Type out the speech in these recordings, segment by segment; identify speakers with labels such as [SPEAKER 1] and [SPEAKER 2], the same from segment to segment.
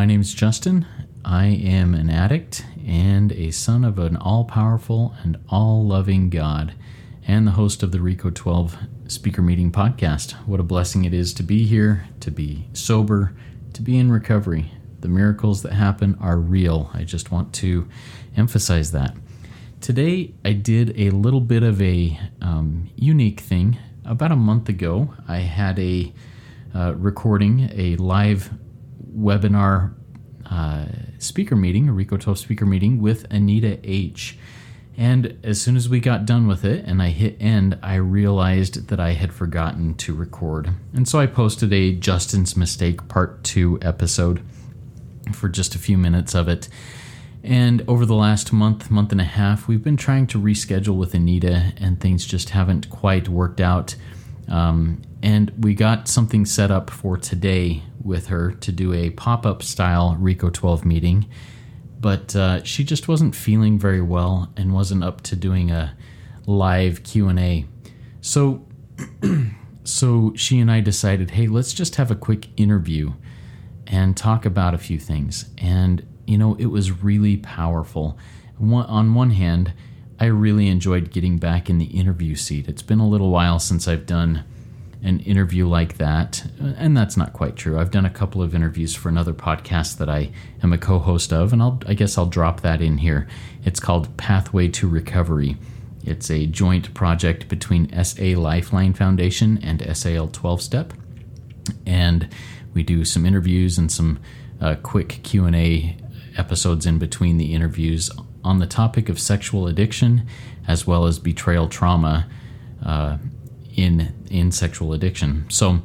[SPEAKER 1] My name's Justin. I am an addict and a son of an all powerful and all loving God, and the host of the Reco 12 Speaker Meeting podcast. What a blessing it is to be here, to be sober, to be in recovery. The miracles that happen are real. I just want to emphasize that. Today, I did a little bit of a um, unique thing. About a month ago, I had a uh, recording, a live webinar uh, speaker meeting, a Reco 12 speaker meeting with Anita H. And as soon as we got done with it and I hit end, I realized that I had forgotten to record. And so I posted a Justin's Mistake Part 2 episode for just a few minutes of it. And over the last month, month and a half, we've been trying to reschedule with Anita, and things just haven't quite worked out. Um, and we got something set up for today with her to do a pop-up style Reco 12 meeting, but uh, she just wasn't feeling very well and wasn't up to doing a live Q&A. So so she and I decided, "Hey, let's just have a quick interview and talk about a few things." And you know, it was really powerful. One, on one hand, I really enjoyed getting back in the interview seat. It's been a little while since I've done an interview like that. And that's not quite true. I've done a couple of interviews for another podcast that I am a co host of, and I'll, I guess I'll drop that in here. It's called Pathway to Recovery. It's a joint project between SA Lifeline Foundation and SAL 12 Step. And we do some interviews and some uh, quick Q&A episodes in between the interviews on the topic of sexual addiction as well as betrayal trauma. Uh, in in sexual addiction. So,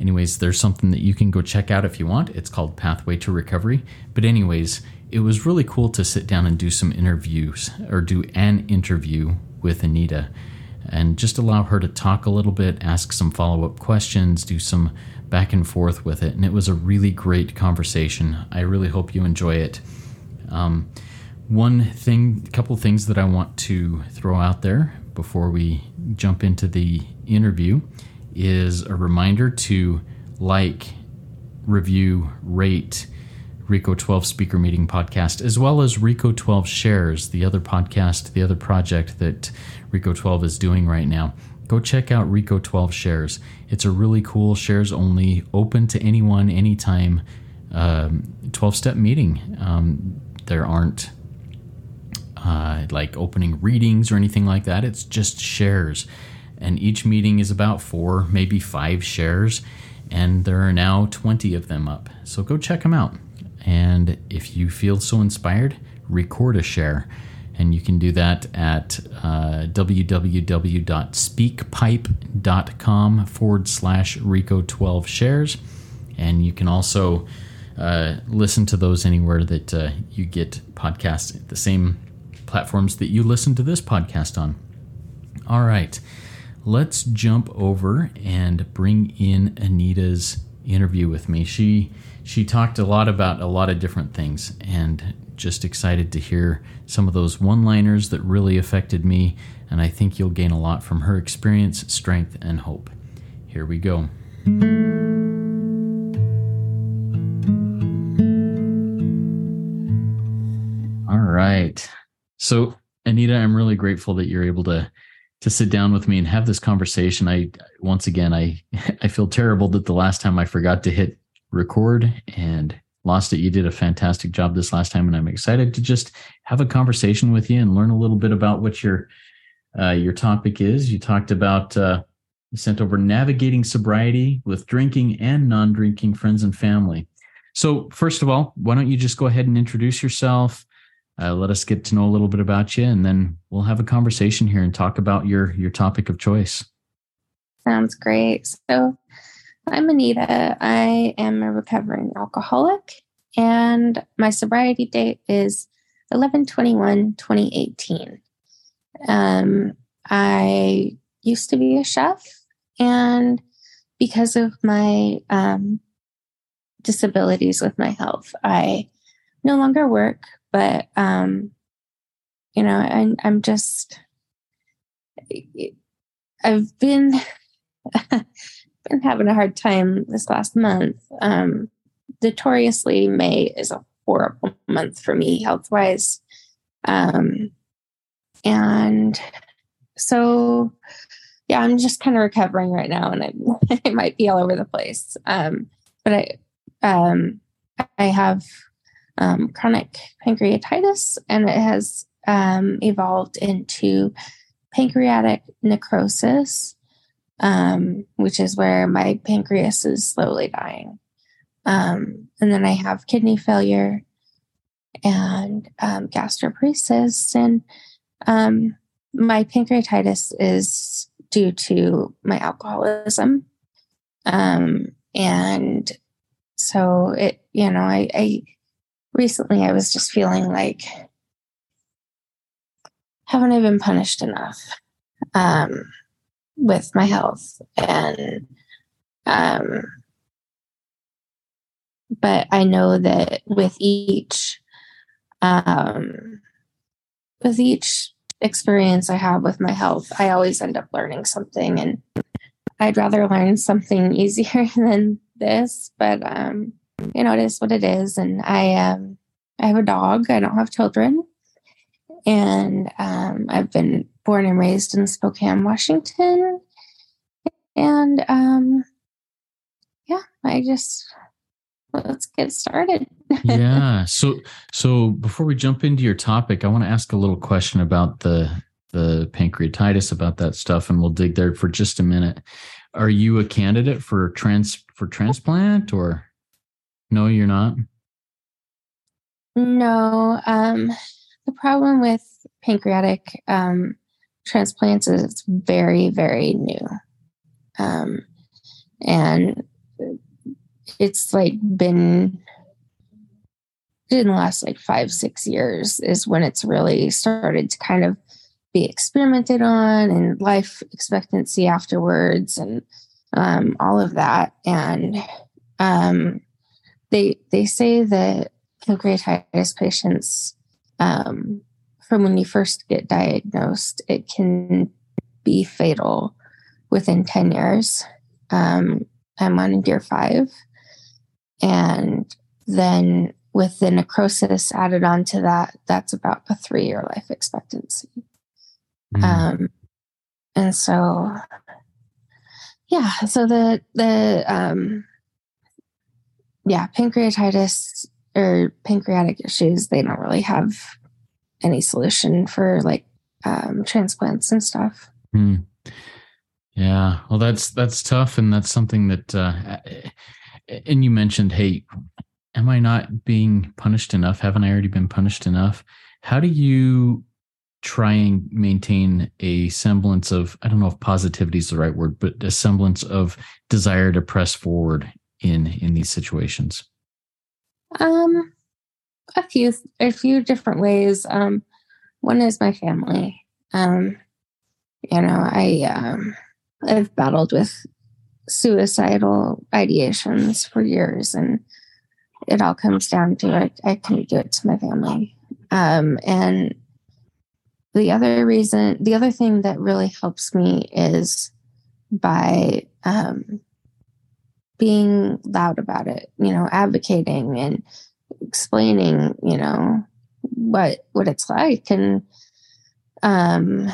[SPEAKER 1] anyways, there's something that you can go check out if you want. It's called Pathway to Recovery. But anyways, it was really cool to sit down and do some interviews or do an interview with Anita and just allow her to talk a little bit, ask some follow-up questions, do some back and forth with it. And it was a really great conversation. I really hope you enjoy it. Um, one thing, a couple things that I want to throw out there before we jump into the interview is a reminder to like, review, rate Reco 12 Speaker Meeting podcast, as well as Reco 12 Shares, the other podcast, the other project that Reco 12 is doing right now. Go check out Reco 12 Shares. It's a really cool shares only, open to anyone, anytime, 12 um, step meeting. Um, there aren't uh, like opening readings or anything like that. It's just shares. And each meeting is about four, maybe five shares. And there are now 20 of them up. So go check them out. And if you feel so inspired, record a share. And you can do that at uh, www.speakpipe.com forward slash Reco12 shares. And you can also uh, listen to those anywhere that uh, you get podcasts. The same platforms that you listen to this podcast on. All right, let's jump over and bring in Anita's interview with me. She she talked a lot about a lot of different things and just excited to hear some of those one-liners that really affected me and I think you'll gain a lot from her experience, strength and hope. Here we go. All right. So, Anita, I'm really grateful that you're able to to sit down with me and have this conversation. I once again, I I feel terrible that the last time I forgot to hit record and lost it. You did a fantastic job this last time, and I'm excited to just have a conversation with you and learn a little bit about what your uh, your topic is. You talked about uh, you sent over navigating sobriety with drinking and non-drinking friends and family. So, first of all, why don't you just go ahead and introduce yourself? Uh, let us get to know a little bit about you, and then we'll have a conversation here and talk about your your topic of choice.
[SPEAKER 2] Sounds great. So, I'm Anita. I am a recovering alcoholic, and my sobriety date is 11 21 2018. Um, I used to be a chef, and because of my um, disabilities with my health, I no longer work, but um you know I, i'm just i've been been having a hard time this last month um notoriously, May is a horrible month for me health wise. Um, and so, yeah, I'm just kind of recovering right now, and I, might be all over the place. Um, but I, um, I have um, chronic pancreatitis, and it has um, evolved into pancreatic necrosis, um, which is where my pancreas is slowly dying. Um, and then I have kidney failure and um, gastroparesis. And um, my pancreatitis is due to my alcoholism. And so it, you know, I, I recently I was just feeling like, haven't I been punished enough um, with my health? And, um, but I know that with each, um, with each experience I have with my health, I always end up learning something, and I'd rather learn something easier than this. But um, you know, it is what it is. And I, um, I have a dog. I don't have children, and um, I've been born and raised in Spokane, Washington. And um, yeah, I just let's get started.
[SPEAKER 1] yeah. So, so before we jump into your topic, I want to ask a little question about the the pancreatitis, about that stuff, and we'll dig there for just a minute. Are you a candidate for trans for transplant or? No, you're not.
[SPEAKER 2] No. Um, the problem with pancreatic um, transplants is it's very, very new. Um, and it's like been in the last like five, six years is when it's really started to kind of be experimented on and life expectancy afterwards and um, all of that. And um, they they say that pancreatitis patients um, from when you first get diagnosed it can be fatal within 10 years. Um, i'm on year five. And then with the necrosis added on to that that's about a three year life expectancy. Mm. um, and so yeah so the the um, yeah, pancreatitis or pancreatic issues, they don't really have any solution for like um, transplants and stuff. Hmm.
[SPEAKER 1] Yeah, well, that's that's tough, and that's something that. Uh, and you mentioned, hey, am I not being punished enough? Haven't I already been punished enough? How do you try and maintain a semblance of I don't know if positivity is the right word, but a semblance of desire to press forward in in these situations?
[SPEAKER 2] Um, a few a few different ways. Um, one is my family. Um, you know, I um, I've battled with suicidal ideations for years, and it all comes down to it. I can't do it to my family. Um, and the other reason, the other thing that really helps me is by um, being loud about it, you know, advocating and explaining, you know, what what it's like. And um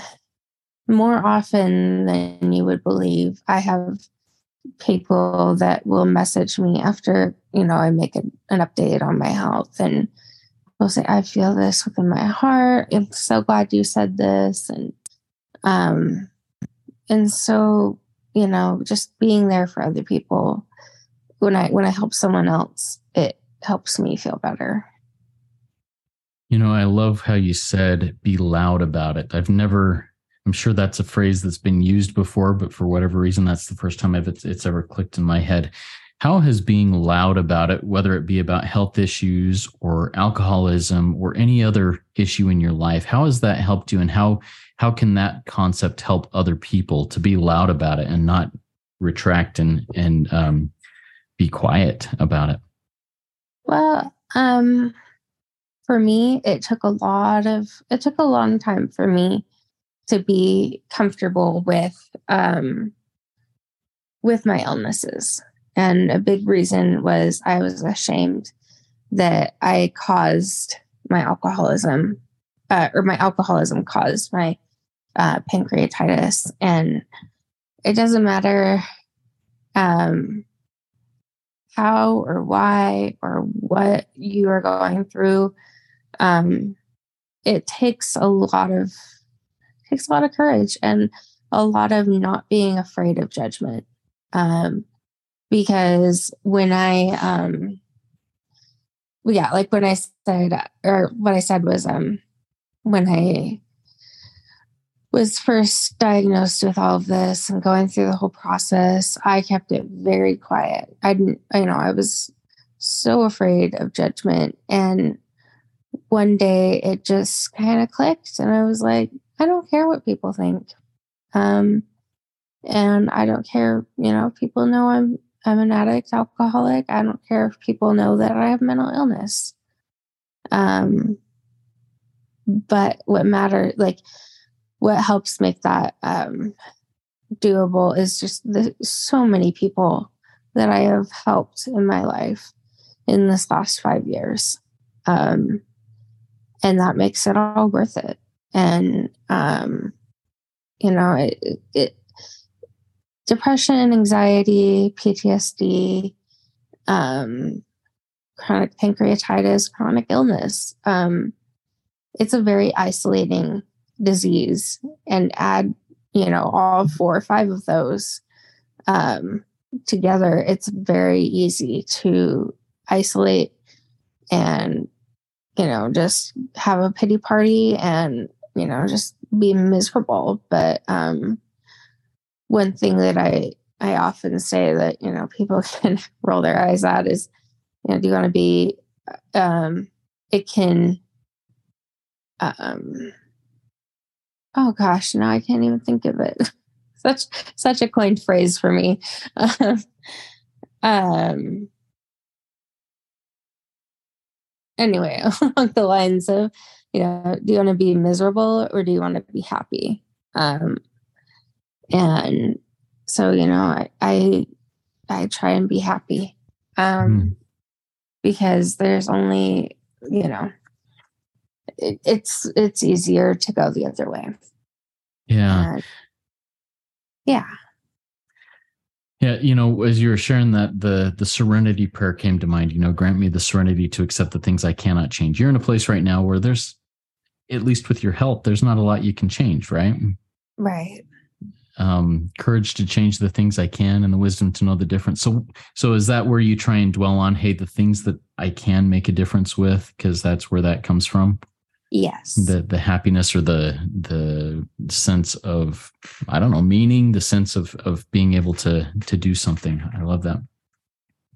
[SPEAKER 2] more often than you would believe i have people that will message me after you know i make a, an update on my health and will say i feel this within my heart. I'm so glad you said this. And um and so you know just being there for other people when I when I help someone else, it helps me feel better.
[SPEAKER 1] You know, I love how you said be loud about it. I've never I'm sure that's a phrase that's been used before, but for whatever reason, that's the first time it's, it's ever clicked in my head. How has being loud about it, whether it be about health issues or alcoholism or any other issue in your life, how has that helped you, and how how can that concept help other people to be loud about it and not retract and and um, be quiet about it?
[SPEAKER 2] Well, um, for me, it took a lot of, it took a long time for me to be comfortable with, um, with my illnesses. And a big reason was I was ashamed that I caused my alcoholism, uh, or my alcoholism caused my uh, pancreatitis. And it doesn't matter um, how or why or what you are going through. Um, it takes a lot of takes a lot of courage and a lot of not being afraid of judgment. Um, because when I um, yeah, like when I said, or what I said was, um, when I was first diagnosed with all of this and going through the whole process, I kept it very quiet. I didn't, you know, I was so afraid of judgment. And one day it just kind of clicked, and I was like, I don't care what people think. Um, and I don't care, you know, people know I'm I'm an addict, alcoholic. I don't care if people know that I have mental illness. Um, but what matters, like, what helps make that um, doable is just the so many people that I have helped in my life in this last five years. Um, and that makes it all worth it. And, um, you know, it, it, depression, anxiety, PTSD, um, chronic pancreatitis, chronic illness. Um, it's a very isolating disease, and add you know all four or five of those um, together, it's very easy to isolate and you know just have a pity party and you know just be miserable. But um, one thing that I I often say that you know people can roll their eyes at is you know do you want to be um it can um oh gosh now I can't even think of it. Such such a coined phrase for me. Um anyway along the lines of you know do you want to be miserable or do you want to be happy? Um and so you know i i, I try and be happy um mm. because there's only you know it, it's it's easier to go the other way.
[SPEAKER 1] Yeah. And,
[SPEAKER 2] yeah.
[SPEAKER 1] Yeah you know as you were sharing that the the serenity prayer came to mind you know grant me the serenity to accept the things i cannot change. You're in a place right now where there's at least with your health there's not a lot you can change right?
[SPEAKER 2] Right.
[SPEAKER 1] Um, courage to change the things I can and the wisdom to know the difference. So, so is that where you try and dwell on, hey, the things that I can make a difference with, because that's where that comes from.
[SPEAKER 2] Yes.
[SPEAKER 1] The the happiness or the the sense of I don't know meaning, the sense of of being able to to do something. I love that.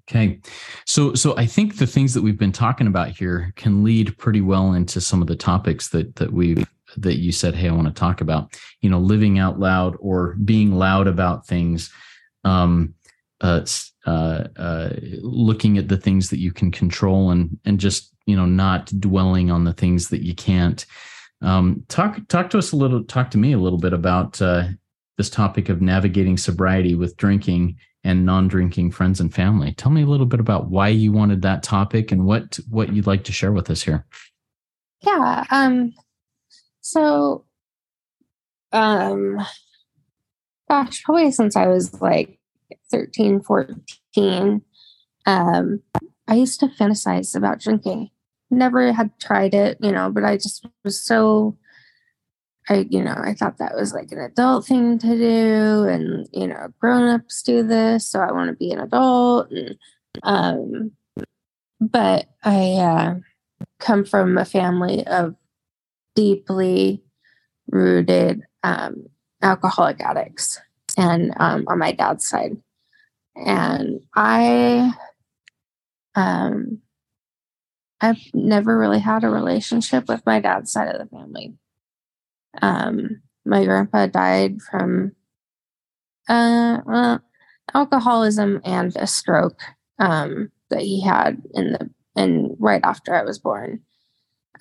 [SPEAKER 1] Okay. So so I think the things that we've been talking about here can lead pretty well into some of the topics that that we've that you said, hey, I want to talk about, you know, living out loud or being loud about things, um, uh, uh, uh, looking at the things that you can control and and just you know not dwelling on the things that you can't. Um, talk talk to us a little. Talk to me a little bit about uh, this topic of navigating sobriety with drinking and non-drinking friends and family. Tell me a little bit about why you wanted that topic and what what you'd like to share with us here.
[SPEAKER 2] Yeah. Um, so, um, gosh, probably since I was like 13, 14, um, I used to fantasize about drinking. Never had tried it, you know, but I just was so, I, you know, I thought that was like an adult thing to do. And, you know, grown ups do this. So I want to be an adult. And, um, but I, uh, come from a family of deeply rooted um, alcoholic addicts and um, on my dad's side and i um i've never really had a relationship with my dad's side of the family um my grandpa died from uh well, alcoholism and a stroke um that he had in the and right after i was born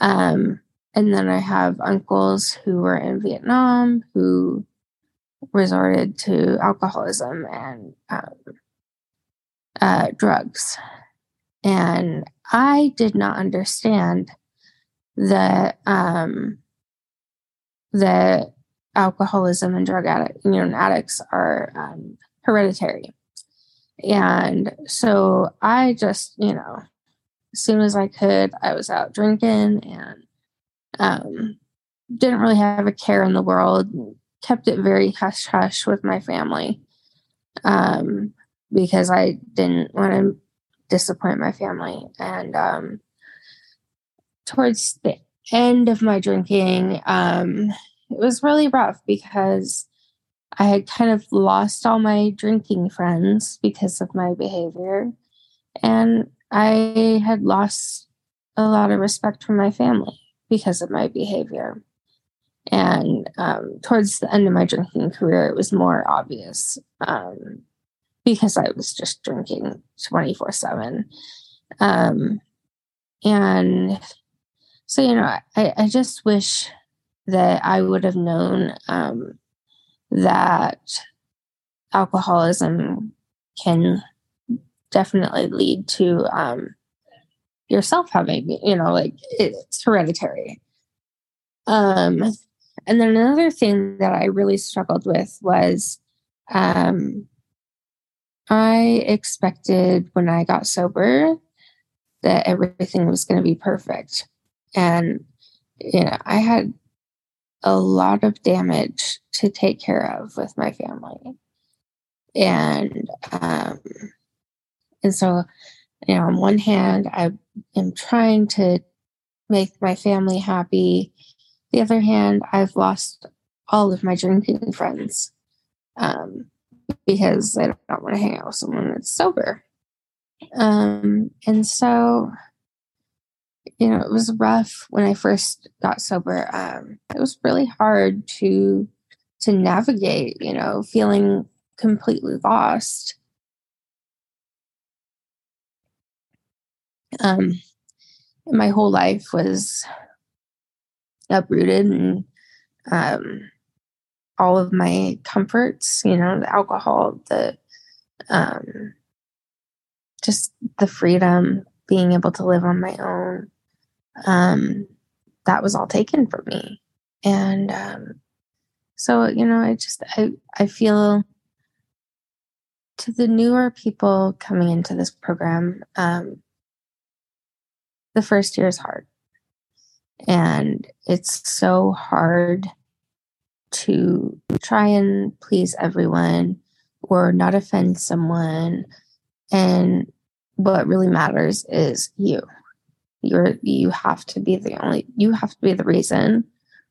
[SPEAKER 2] um and then I have uncles who were in Vietnam who resorted to alcoholism and um, uh, drugs. And I did not understand that um, that alcoholism and drug addict, you know, addicts are um, hereditary. And so I just, you know, as soon as I could, I was out drinking and um, didn't really have a care in the world. Kept it very hush hush with my family um, because I didn't want to disappoint my family. And um, towards the end of my drinking, um, it was really rough because I had kind of lost all my drinking friends because of my behavior. And I had lost a lot of respect from my family because of my behavior. And um, towards the end of my drinking career, it was more obvious um, because I was just drinking 24 7. Um, and so, you know, I, I just wish that I would have known um, that alcoholism can definitely lead to um, yourself having, you know, like it's hereditary. Um, and then another thing that I really struggled with was um, I expected when I got sober that everything was going to be perfect. And, you know, I had a lot of damage to take care of with my family. And um, and so, you know, on one hand, I am trying to make my family happy. The other hand, I've lost all of my drinking friends um, because I don't want to hang out with someone that's sober. Um, and so you know, it was rough when I first got sober. Um, it was really hard to to navigate, you know, feeling completely lost. Um, my whole life was uprooted and um, all of my comforts, you know, the alcohol, the um, just the freedom, being able to live on my own, um, that was all taken from me. And um, so, you know, I just, I, I feel to the newer people coming into this program, um, the first year is hard. And it's so hard to try and please everyone or not offend someone. And what really matters is you. You're you have to be the only you have to be the reason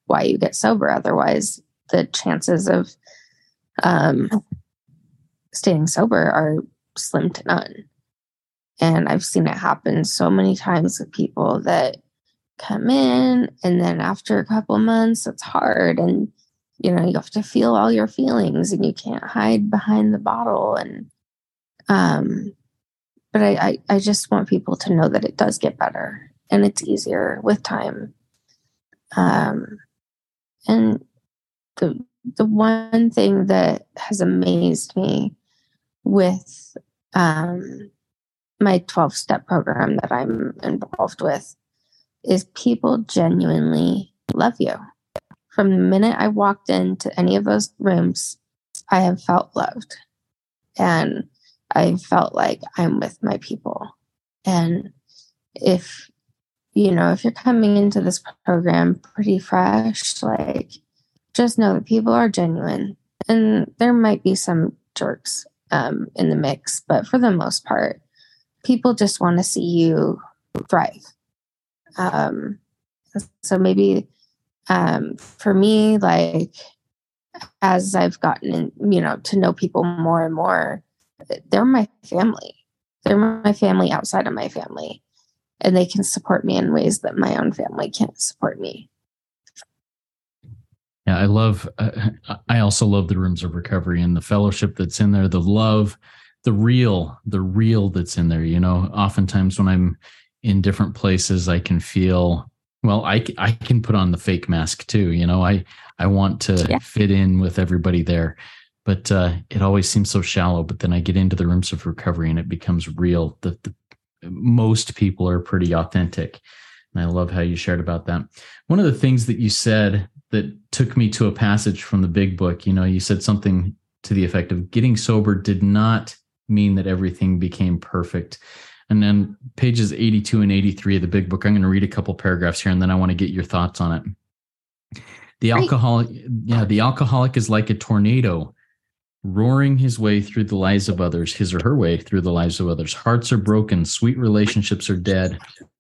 [SPEAKER 2] why you get sober. Otherwise the chances of um staying sober are slim to none. And i've seen it happen so many times with people that come in and then after a couple months it's hard. And you know you have to feel all your feelings and you can't hide behind the bottle and um but I, I, I just want people to know that it does get better and it's easier with time. Um, and the the one thing that has amazed me with um, my 12 step program that I'm involved with is people genuinely love you. From the minute I walked into any of those rooms, I have felt loved. And I felt like I'm with my people. And if, you know, if you're coming into this program pretty fresh, like just know that people are genuine and there might be some jerks um, in the mix, but for the most part, people just want to see you thrive. Um, so maybe um, for me, like as I've gotten, in, you know, to know people more and more, they're my family. They're my family outside of my family. And they can support me in ways that my own family can't support me.
[SPEAKER 1] Yeah, I love, uh, I also love the rooms of recovery and the fellowship that's in there, the love, the real, the real that's in there. You know, oftentimes when I'm in different places, I can feel, well, I, I can put on the fake mask too. You know, I, I want to yeah. fit in with everybody there but uh, it always seems so shallow. But then I get into the rooms of recovery and it becomes real. The, the most people are pretty authentic. And I love how you shared about that. One of the things that you said that took me to a passage from the big book, you know, you said something to the effect of getting sober did not mean that everything became perfect. And then pages 82 and 83 of the big book, I'm going to read a couple paragraphs here and then I want to get your thoughts on it. The alcoholic, yeah, the alcoholic is like a tornado roaring his way through the lives of others, his or her way through the lives of others. Hearts are broken, sweet relationships are dead,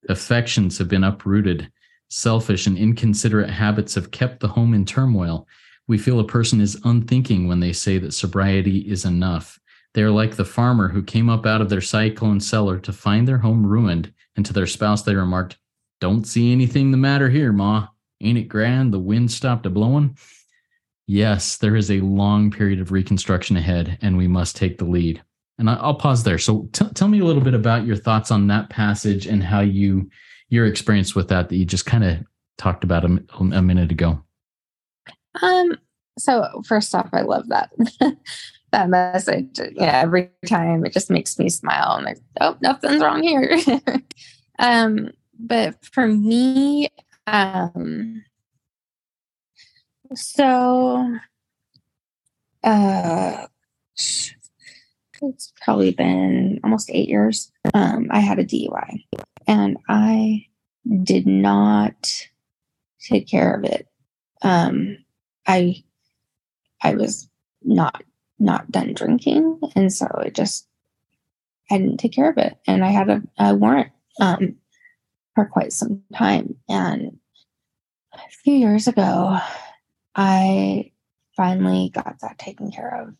[SPEAKER 1] affections have been uprooted, selfish and inconsiderate habits have kept the home in turmoil. We feel a person is unthinking when they say that sobriety is enough. They are like the farmer who came up out of their cyclone cellar to find their home ruined, and to their spouse they remarked, Don't see anything the matter here, Ma. Ain't it grand? The wind stopped a blowing. Yes, there is a long period of reconstruction ahead, and we must take the lead. And I'll pause there. So, t- tell me a little bit about your thoughts on that passage and how you your experience with that that you just kind of talked about a, a minute ago.
[SPEAKER 2] Um. So first off, I love that that message. Yeah, every time it just makes me smile. And like, oh, nothing's wrong here. um. But for me, um, so, uh, it's probably been almost eight years. Um, I had a DUI and I did not take care of it. Um, I, I was not, not done drinking. And so it just, I didn't take care of it. And I had a, a warrant, um, for quite some time. And a few years ago, I finally got that taken care of.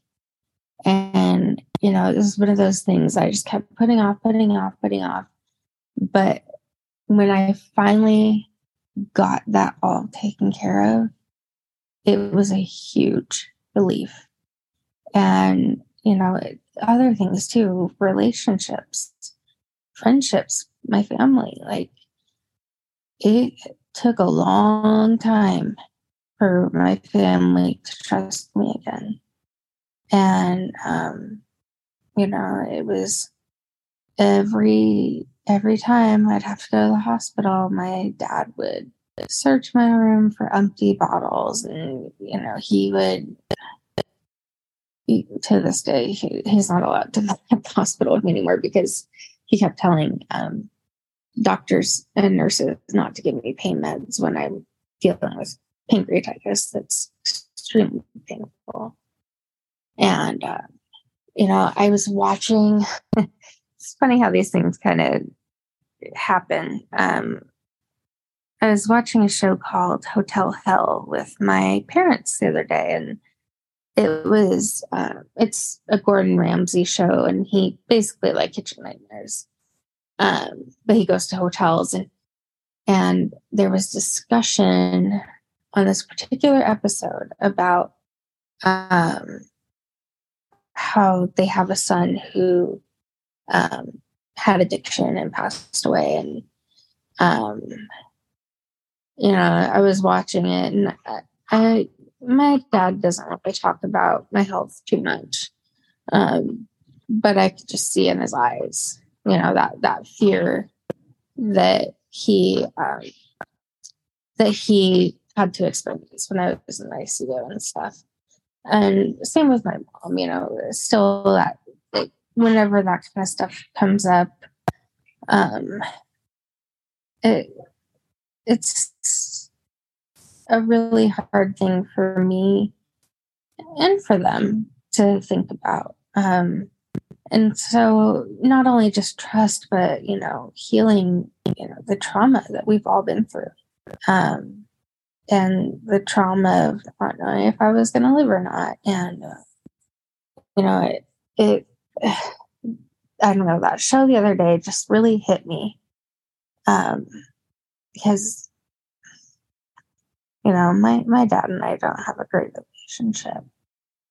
[SPEAKER 2] And, you know, this is one of those things I just kept putting off, putting off, putting off. But when I finally got that all taken care of, it was a huge relief. And, you know, other things too, relationships, friendships, my family, like it took a long time for my family to trust me again. And um, you know, it was every every time I'd have to go to the hospital, my dad would search my room for empty bottles and you know, he would to this day he, he's not allowed to at the hospital anymore because he kept telling um, doctors and nurses not to give me pain meds when I'm dealing with pancreatitis that's extremely painful. And, uh, you know, I was watching, it's funny how these things kind of happen. Um, I was watching a show called Hotel Hell with my parents the other day, and it was uh, it's a Gordon Ramsay show, and he basically like kitchen nightmares. Um, but he goes to hotels and and there was discussion on this particular episode about um, how they have a son who um, had addiction and passed away. And, um, you know, I was watching it and I, I, my dad doesn't really talk about my health too much. Um, but I could just see in his eyes, you know, that, that fear that he, um, that he had to experience when I was in ICU and stuff. And same with my mom, you know, still that like whenever that kind of stuff comes up, um, it it's a really hard thing for me and for them to think about. Um, and so not only just trust, but you know, healing, you know, the trauma that we've all been through. Um, and the trauma of not knowing if I was going to live or not. And, uh, you know, it, it, I don't know, that show the other day just really hit me. Um, because, you know, my, my dad and I don't have a great relationship.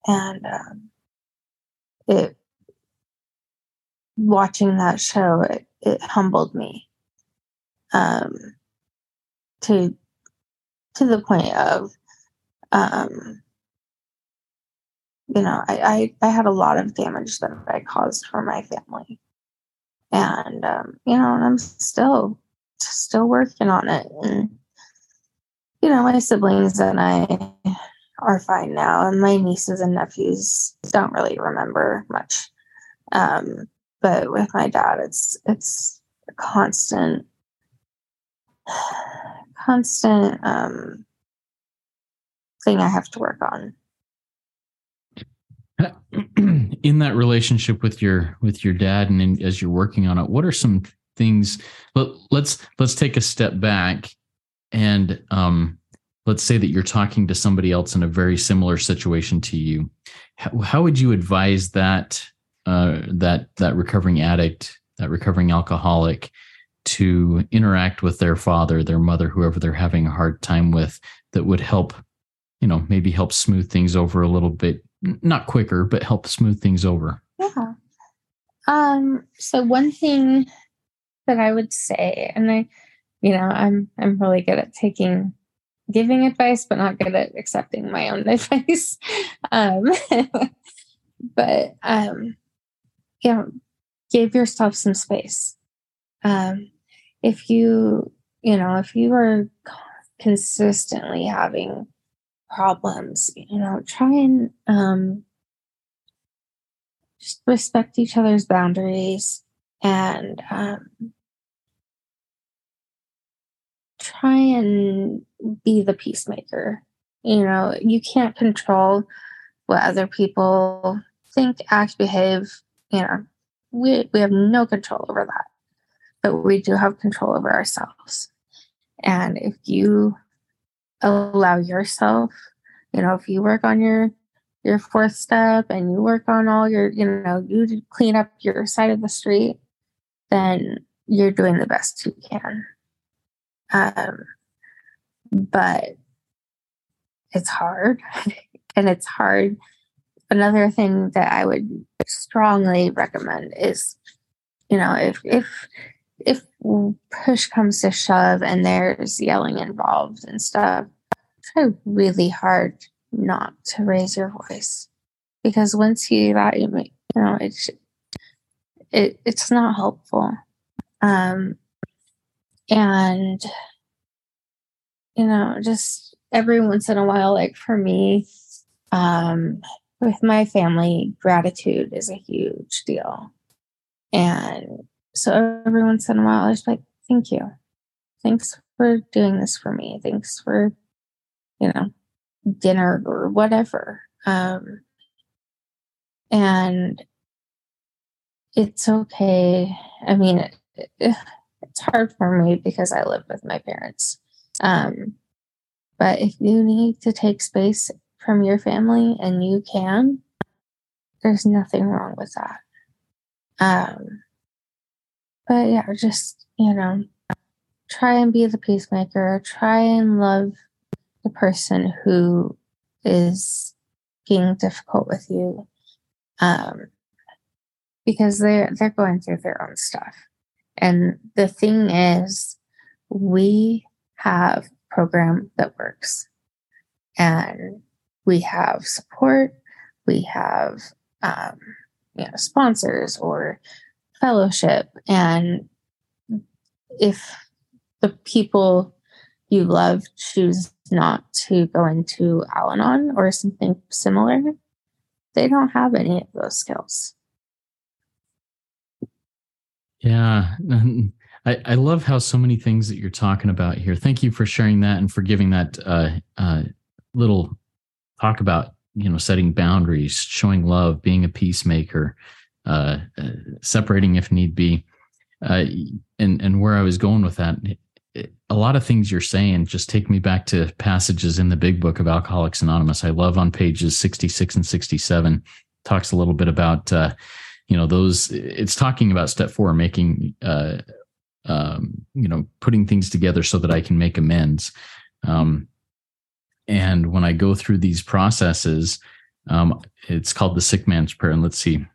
[SPEAKER 2] And, um, it, watching that show, it, it humbled me. Um, to to the point of um, you know, I, I, I had a lot of damage that I caused for my family. And, um, you know, and I'm still, still working on it. And, you know, my siblings and I are fine now. And my nieces and nephews don't really remember much. Um, but with my dad, it's, it's a constant, constant, um, thing I have to work on.
[SPEAKER 1] in that relationship with your with your dad and in, as you're working on it what are some things let, let's let's take a step back and um let's say that you're talking to somebody else in a very similar situation to you how, how would you advise that uh that that recovering addict that recovering alcoholic to interact with their father their mother whoever they're having a hard time with that would help you know maybe help smooth things over a little bit not quicker, but help smooth things over?
[SPEAKER 2] Yeah. Um, so one thing that I would say, and I, you know, I'm I'm really good at taking giving advice, but not good at accepting my own advice. um, but um, you know, give yourself some space. Um, if you, you know, if you are consistently having problems you know try and um, just respect each other's boundaries and um, try and be the peacemaker. You know you can't control what other people think act behave you know. We, we have no control over that but we do have control over ourselves. And if you allow yourself you know if you work on your your fourth step and you work on all your you know you clean up your side of the street then you're doing the best you can um but it's hard and it's hard another thing that i would strongly recommend is you know if if if push comes to shove and there's yelling involved and stuff, try really hard not to raise your voice because once you that you know it's it it's not helpful. Um, and you know, just every once in a while, like for me, um, with my family, gratitude is a huge deal. And so every once in a while, I was like, thank you. Thanks for doing this for me. Thanks for, you know, dinner or whatever. Um, and it's okay. I mean, it, it, it's hard for me because I live with my parents. Um, but if you need to take space from your family and you can, there's nothing wrong with that. Um, but yeah, just, you know, try and be the peacemaker, try and love the person who is being difficult with you. Um, because they're they're going through their own stuff. And the thing is, we have program that works. And we have support, we have um, you know sponsors or fellowship and if the people you love choose not to go into Al-Anon or something similar, they don't have any of those skills.
[SPEAKER 1] Yeah. I, I love how so many things that you're talking about here. Thank you for sharing that and for giving that uh, uh, little talk about, you know, setting boundaries, showing love, being a peacemaker, uh, uh, separating if need be. Uh, and and where I was going with that, a lot of things you're saying just take me back to passages in the Big Book of Alcoholics Anonymous. I love on pages 66 and 67 talks a little bit about uh, you know those. It's talking about step four, making uh, um, you know putting things together so that I can make amends. Um, and when I go through these processes, um, it's called the sick man's prayer. And let's see,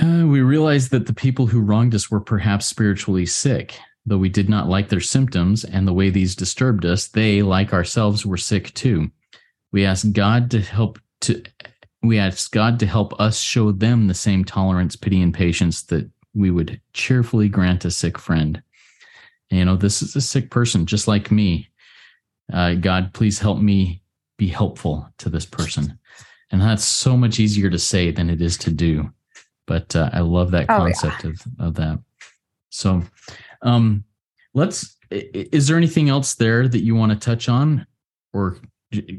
[SPEAKER 1] uh, we realized that the people who wronged us were perhaps spiritually sick. Though we did not like their symptoms and the way these disturbed us, they, like ourselves, were sick too. We asked God to help to we ask God to help us show them the same tolerance, pity, and patience that we would cheerfully grant a sick friend. And, you know, this is a sick person just like me. Uh, God, please help me be helpful to this person. And that's so much easier to say than it is to do. But uh, I love that concept oh, yeah. of, of that. So um, let's, is there anything else there that you want to touch on? Or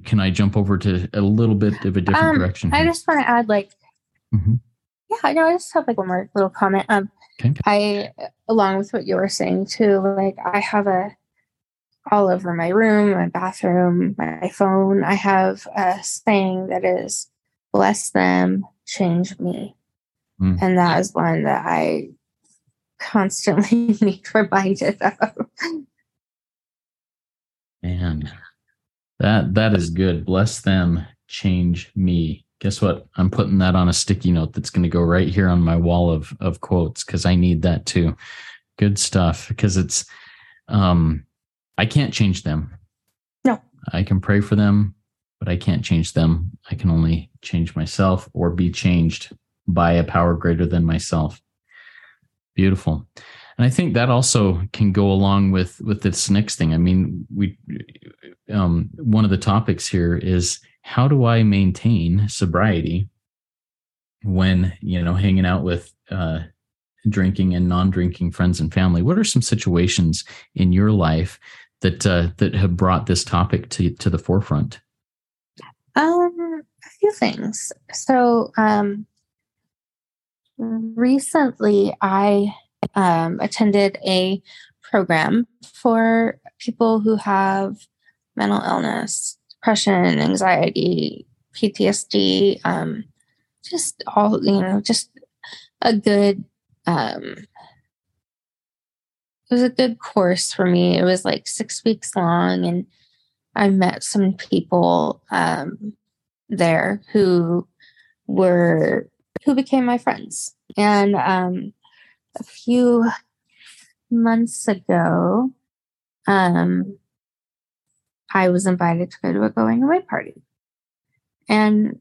[SPEAKER 1] can I jump over to a little bit of a different um, direction?
[SPEAKER 2] Here? I just want to add, like, mm-hmm. yeah, no, I just have like one more little comment. Um, okay. I, along with what you were saying too, like, I have a all over my room, my bathroom, my phone. I have a saying that is, "Bless them, change me," mm. and that is one that I constantly need reminded of.
[SPEAKER 1] Man, that that is good. Bless them, change me. Guess what? I'm putting that on a sticky note that's going to go right here on my wall of of quotes because I need that too. Good stuff because it's um I can't change them.
[SPEAKER 2] No.
[SPEAKER 1] I can pray for them, but I can't change them. I can only change myself or be changed by a power greater than myself. Beautiful. And I think that also can go along with with this next thing. I mean, we um, one of the topics here is how do I maintain sobriety when you know hanging out with uh, drinking and non-drinking friends and family? What are some situations in your life that uh, that have brought this topic to to the forefront?
[SPEAKER 2] Um, a few things. So, um, recently I um, attended a program for people who have mental illness, depression, anxiety, PTSD, um, just all, you know, just a good, um, it was a good course for me. It was like six weeks long, and I met some people um, there who were who became my friends. And um, a few months ago, um, I was invited to go to a going away party. And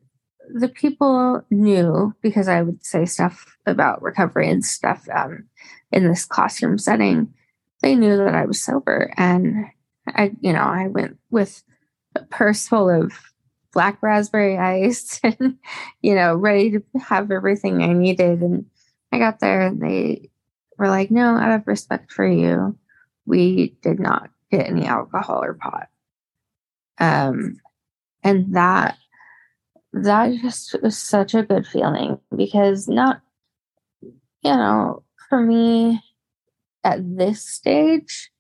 [SPEAKER 2] the people knew because I would say stuff about recovery and stuff um, in this classroom setting. They knew that I was sober. And I, you know, I went with a purse full of black raspberry ice and, you know, ready to have everything I needed. And I got there and they were like, no, out of respect for you, we did not get any alcohol or pot. Um, and that that just was such a good feeling because not, you know, for me at this stage,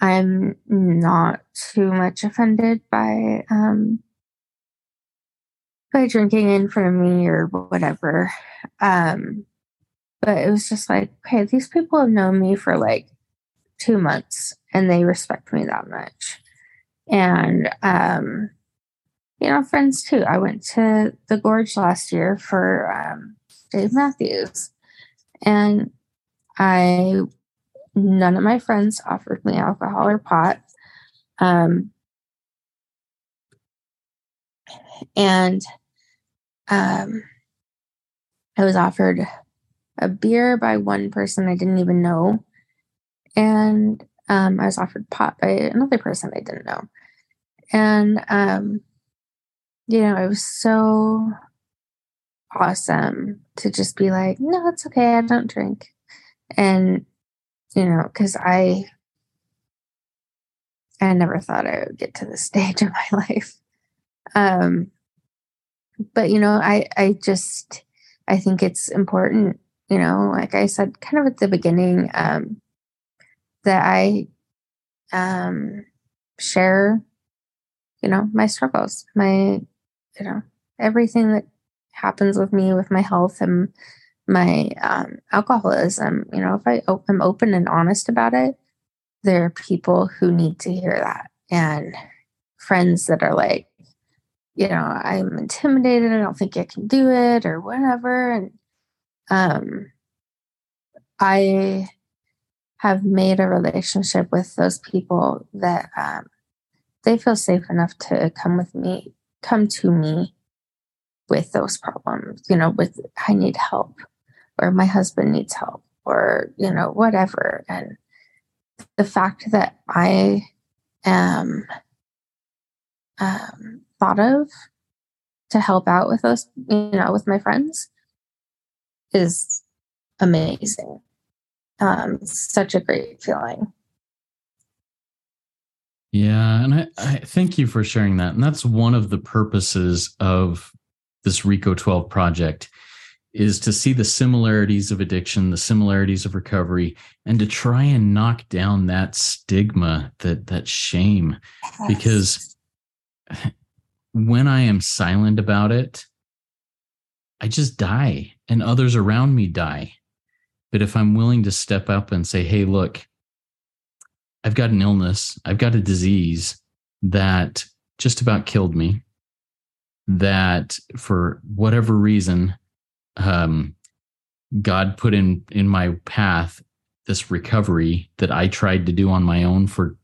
[SPEAKER 2] I'm not too much offended by um by drinking in front of me or whatever. Um but it was just like, okay, these people have known me for like two months and they respect me that much. And, um, you know, friends too. I went to the Gorge last year for um, Dave Matthews, and I, none of my friends offered me alcohol or pot. Um, and um, I was offered a beer by one person I didn't even know. And um, I was offered pot by another person I didn't know. And, um, you know, it was so awesome to just be like, no, it's okay. I don't drink. And, you know, because I, I never thought I would get to this stage of my life. Um, but, you know, I, I just, I think it's important you know, like I said, kind of at the beginning, um, that I um, share, you know, my struggles, my, you know, everything that happens with me with my health and my um, alcoholism. You know, if I op- am open and honest about it, there are people who need to hear that, and friends that are like, you know, I'm intimidated. I don't think I can do it, or whatever, and um, I have made a relationship with those people that um, they feel safe enough to come with me, come to me with those problems, you know, with I need help or my husband needs help or, you know, whatever. And the fact that I am um, thought of to help out with those, you know, with my friends is amazing. Um, such a great feeling.
[SPEAKER 1] Yeah, and I, I thank you for sharing that. And that's one of the purposes of this Reco 12 project is to see the similarities of addiction, the similarities of recovery, and to try and knock down that stigma, that that shame. Yes. Because when I am silent about it, I just die and others around me die. But if I'm willing to step up and say, hey, look, I've got an illness, I've got a disease that just about killed me, that for whatever reason, um, God put in in my path this recovery that I tried to do on my own for,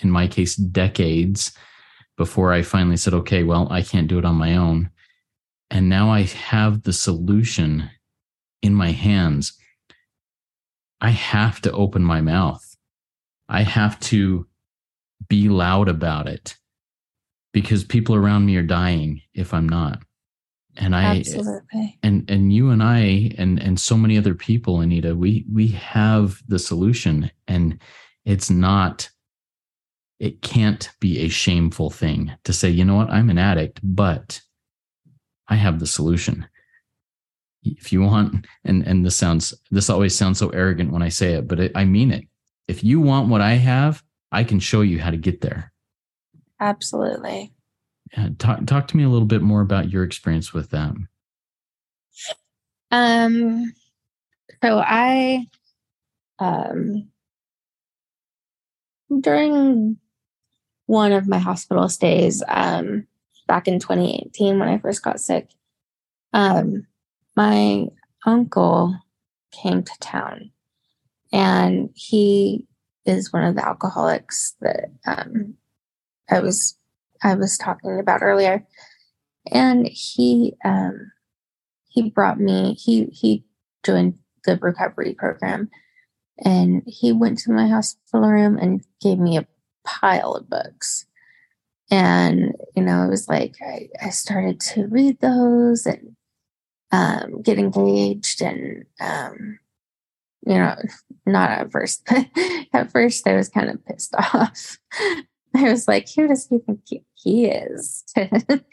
[SPEAKER 1] in my case, decades before I finally said, okay, well, I can't do it on my own. And now I have the solution in my hands. I have to open my mouth. I have to be loud about it because people around me are dying if I'm not. And I Absolutely. and and you and I and and so many other people, Anita, we we have the solution and it's not it can't be a shameful thing to say, you know what, I'm an addict, but I have the solution. If you want, and and this sounds this always sounds so arrogant when I say it, but it, I mean it. If you want what I have, I can show you how to get there.
[SPEAKER 2] Absolutely.
[SPEAKER 1] Yeah, talk talk to me a little bit more about your experience with them.
[SPEAKER 2] Um, so I, um, during one of my hospital stays, um, back in 2018 when I first got sick, um, my uncle came to town and he is one of the alcoholics that um, I was I was talking about earlier, and he um, he brought me he he joined the recovery program, and he went to my hospital room and gave me a pile of books, and you know it was like I, I started to read those and um, get engaged and um, you know, not at first, but at first I was kind of pissed off. I was like, who does he think he is to,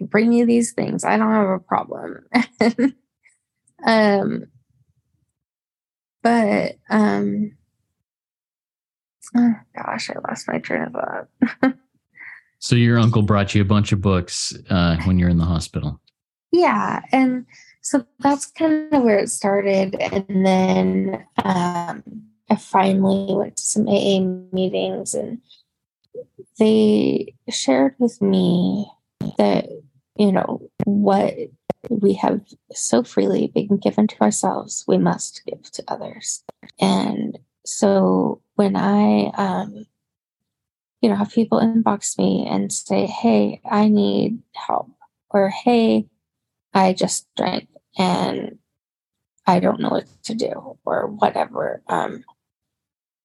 [SPEAKER 2] bring you these things? I don't have a problem. um, but, um, oh gosh, I lost my train of thought.
[SPEAKER 1] So your uncle brought you a bunch of books uh, when you're in the hospital.
[SPEAKER 2] Yeah. And so that's kind of where it started. And then um, I finally went to some AA meetings and they shared with me that, you know, what we have so freely been given to ourselves, we must give to others. And so when I, um, you know, have people inbox me and say, hey, I need help, or hey, I just drank and I don't know what to do or whatever. Um,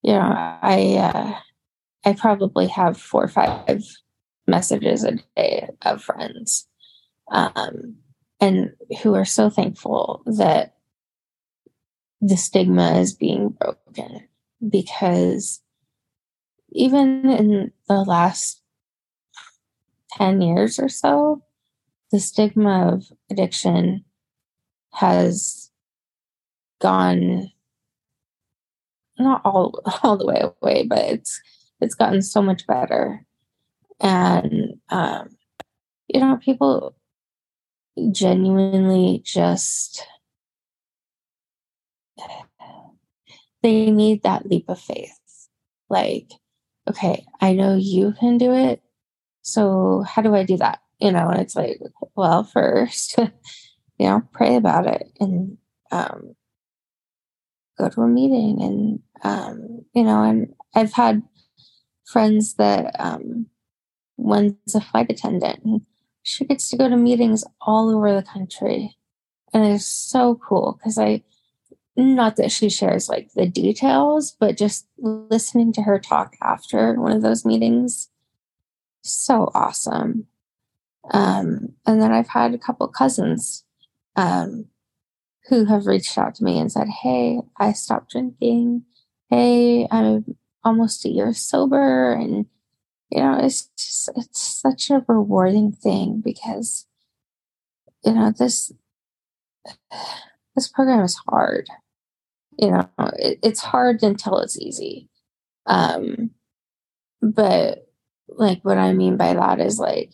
[SPEAKER 2] you know, I uh, I probably have four or five messages a day of friends, um, and who are so thankful that the stigma is being broken because even in the last 10 years or so, the stigma of addiction has gone not all all the way away, but it's it's gotten so much better. And um, you know, people genuinely just they need that leap of faith. Like, okay, I know you can do it. So how do I do that? You know, and it's like, well, first you know, pray about it and um, go to a meeting. And, um, you know, and I've had friends that um, one's a flight attendant. She gets to go to meetings all over the country. And it's so cool because I, not that she shares like the details, but just listening to her talk after one of those meetings, so awesome. Um, and then I've had a couple cousins um, who have reached out to me and said, Hey, I stopped drinking. Hey, I'm almost a year sober. And, you know, it's just, it's such a rewarding thing because, you know, this, this program is hard. You know, it, it's hard until it's easy. Um, but like what I mean by that is like,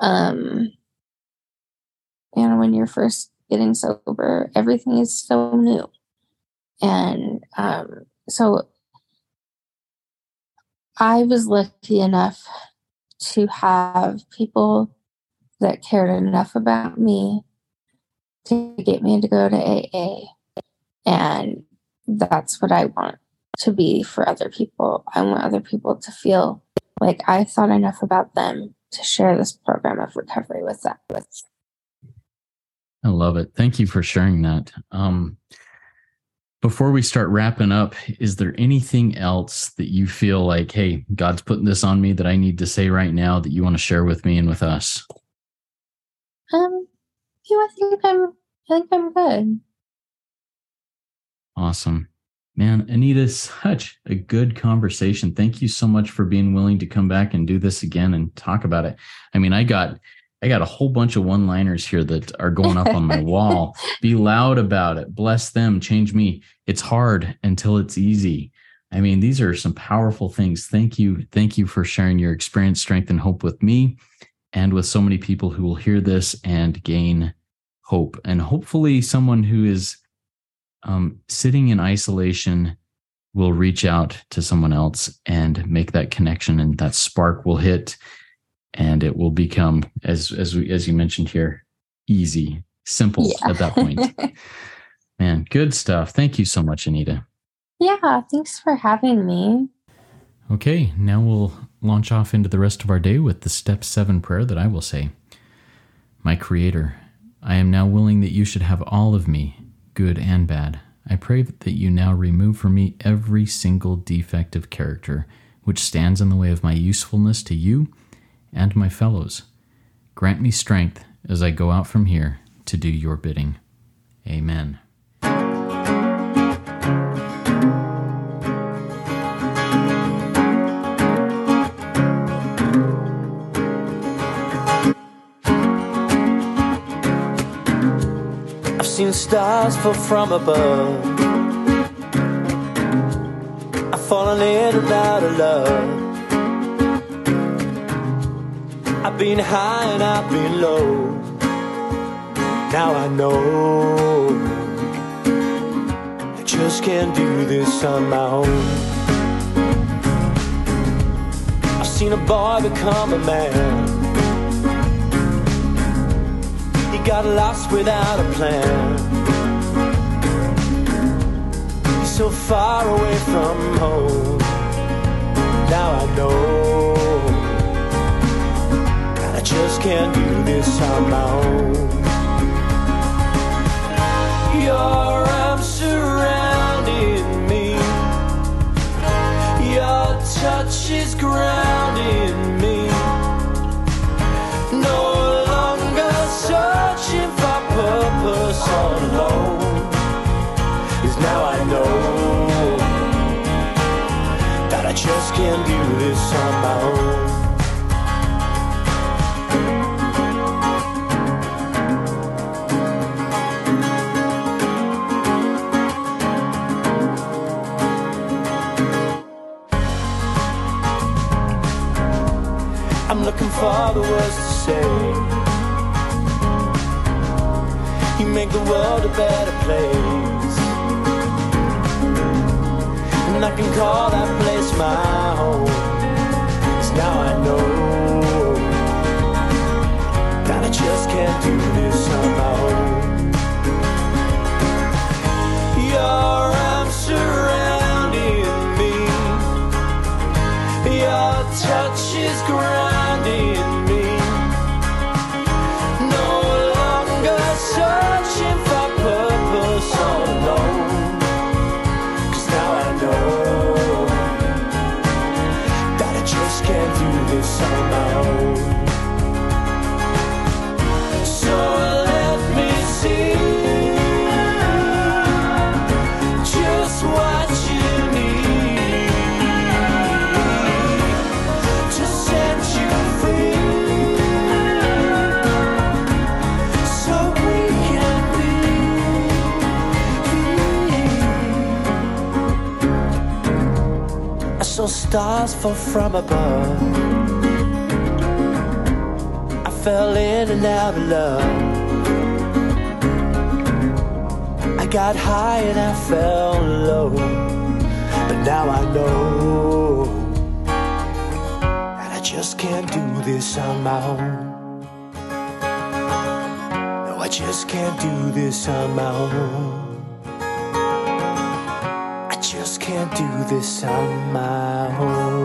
[SPEAKER 2] um, you know when you're first getting sober, everything is so new. And um, so I was lucky enough to have people that cared enough about me to get me to go to AA. And that's what I want to be for other people. I want other people to feel like I thought enough about them to share this program of recovery with them with
[SPEAKER 1] I love it. Thank you for sharing that. Um, before we start wrapping up, is there anything else that you feel like, hey, God's putting this on me that I need to say right now that you want to share with me and with us?
[SPEAKER 2] Um, yeah, I think I'm, I think I'm good.
[SPEAKER 1] Awesome. Man, Anita, such a good conversation. Thank you so much for being willing to come back and do this again and talk about it. I mean, I got I got a whole bunch of one liners here that are going up on my wall. Be loud about it. Bless them. Change me. It's hard until it's easy. I mean, these are some powerful things. Thank you. Thank you for sharing your experience, strength, and hope with me and with so many people who will hear this and gain hope. And hopefully, someone who is um, sitting in isolation will reach out to someone else and make that connection, and that spark will hit and it will become as as we as you mentioned here easy simple yeah. at that point. Man good stuff. Thank you so much anita.
[SPEAKER 2] Yeah thanks for having me.
[SPEAKER 1] Okay now we'll launch off into the rest of our day with the step 7 prayer that i will say. My creator i am now willing that you should have all of me good and bad i pray that you now remove from me every single defect of character which stands in the way of my usefulness to you and my fellows. Grant me strength as I go out from here to do your bidding. Amen.
[SPEAKER 3] Seen stars fall from above. I've fallen in and out of love. I've been high and I've been low. Now I know I just can't do this on my own. I've seen a boy become a man. Got lost without a plan. So far away from home. Now I know I just can't do this on my own. Your arms surrounding me, your touch is grounding me. All alone. Cause now I know that I just can't do this on my own. I'm looking for the words to say. Make the world a better place. And I can call that place my home. Cause now I know fall from above. I fell in and out of love. I got high and I fell low. But now I know that I just can't do this on my own. No, I just can't do this on my own. I just can't do this on my own.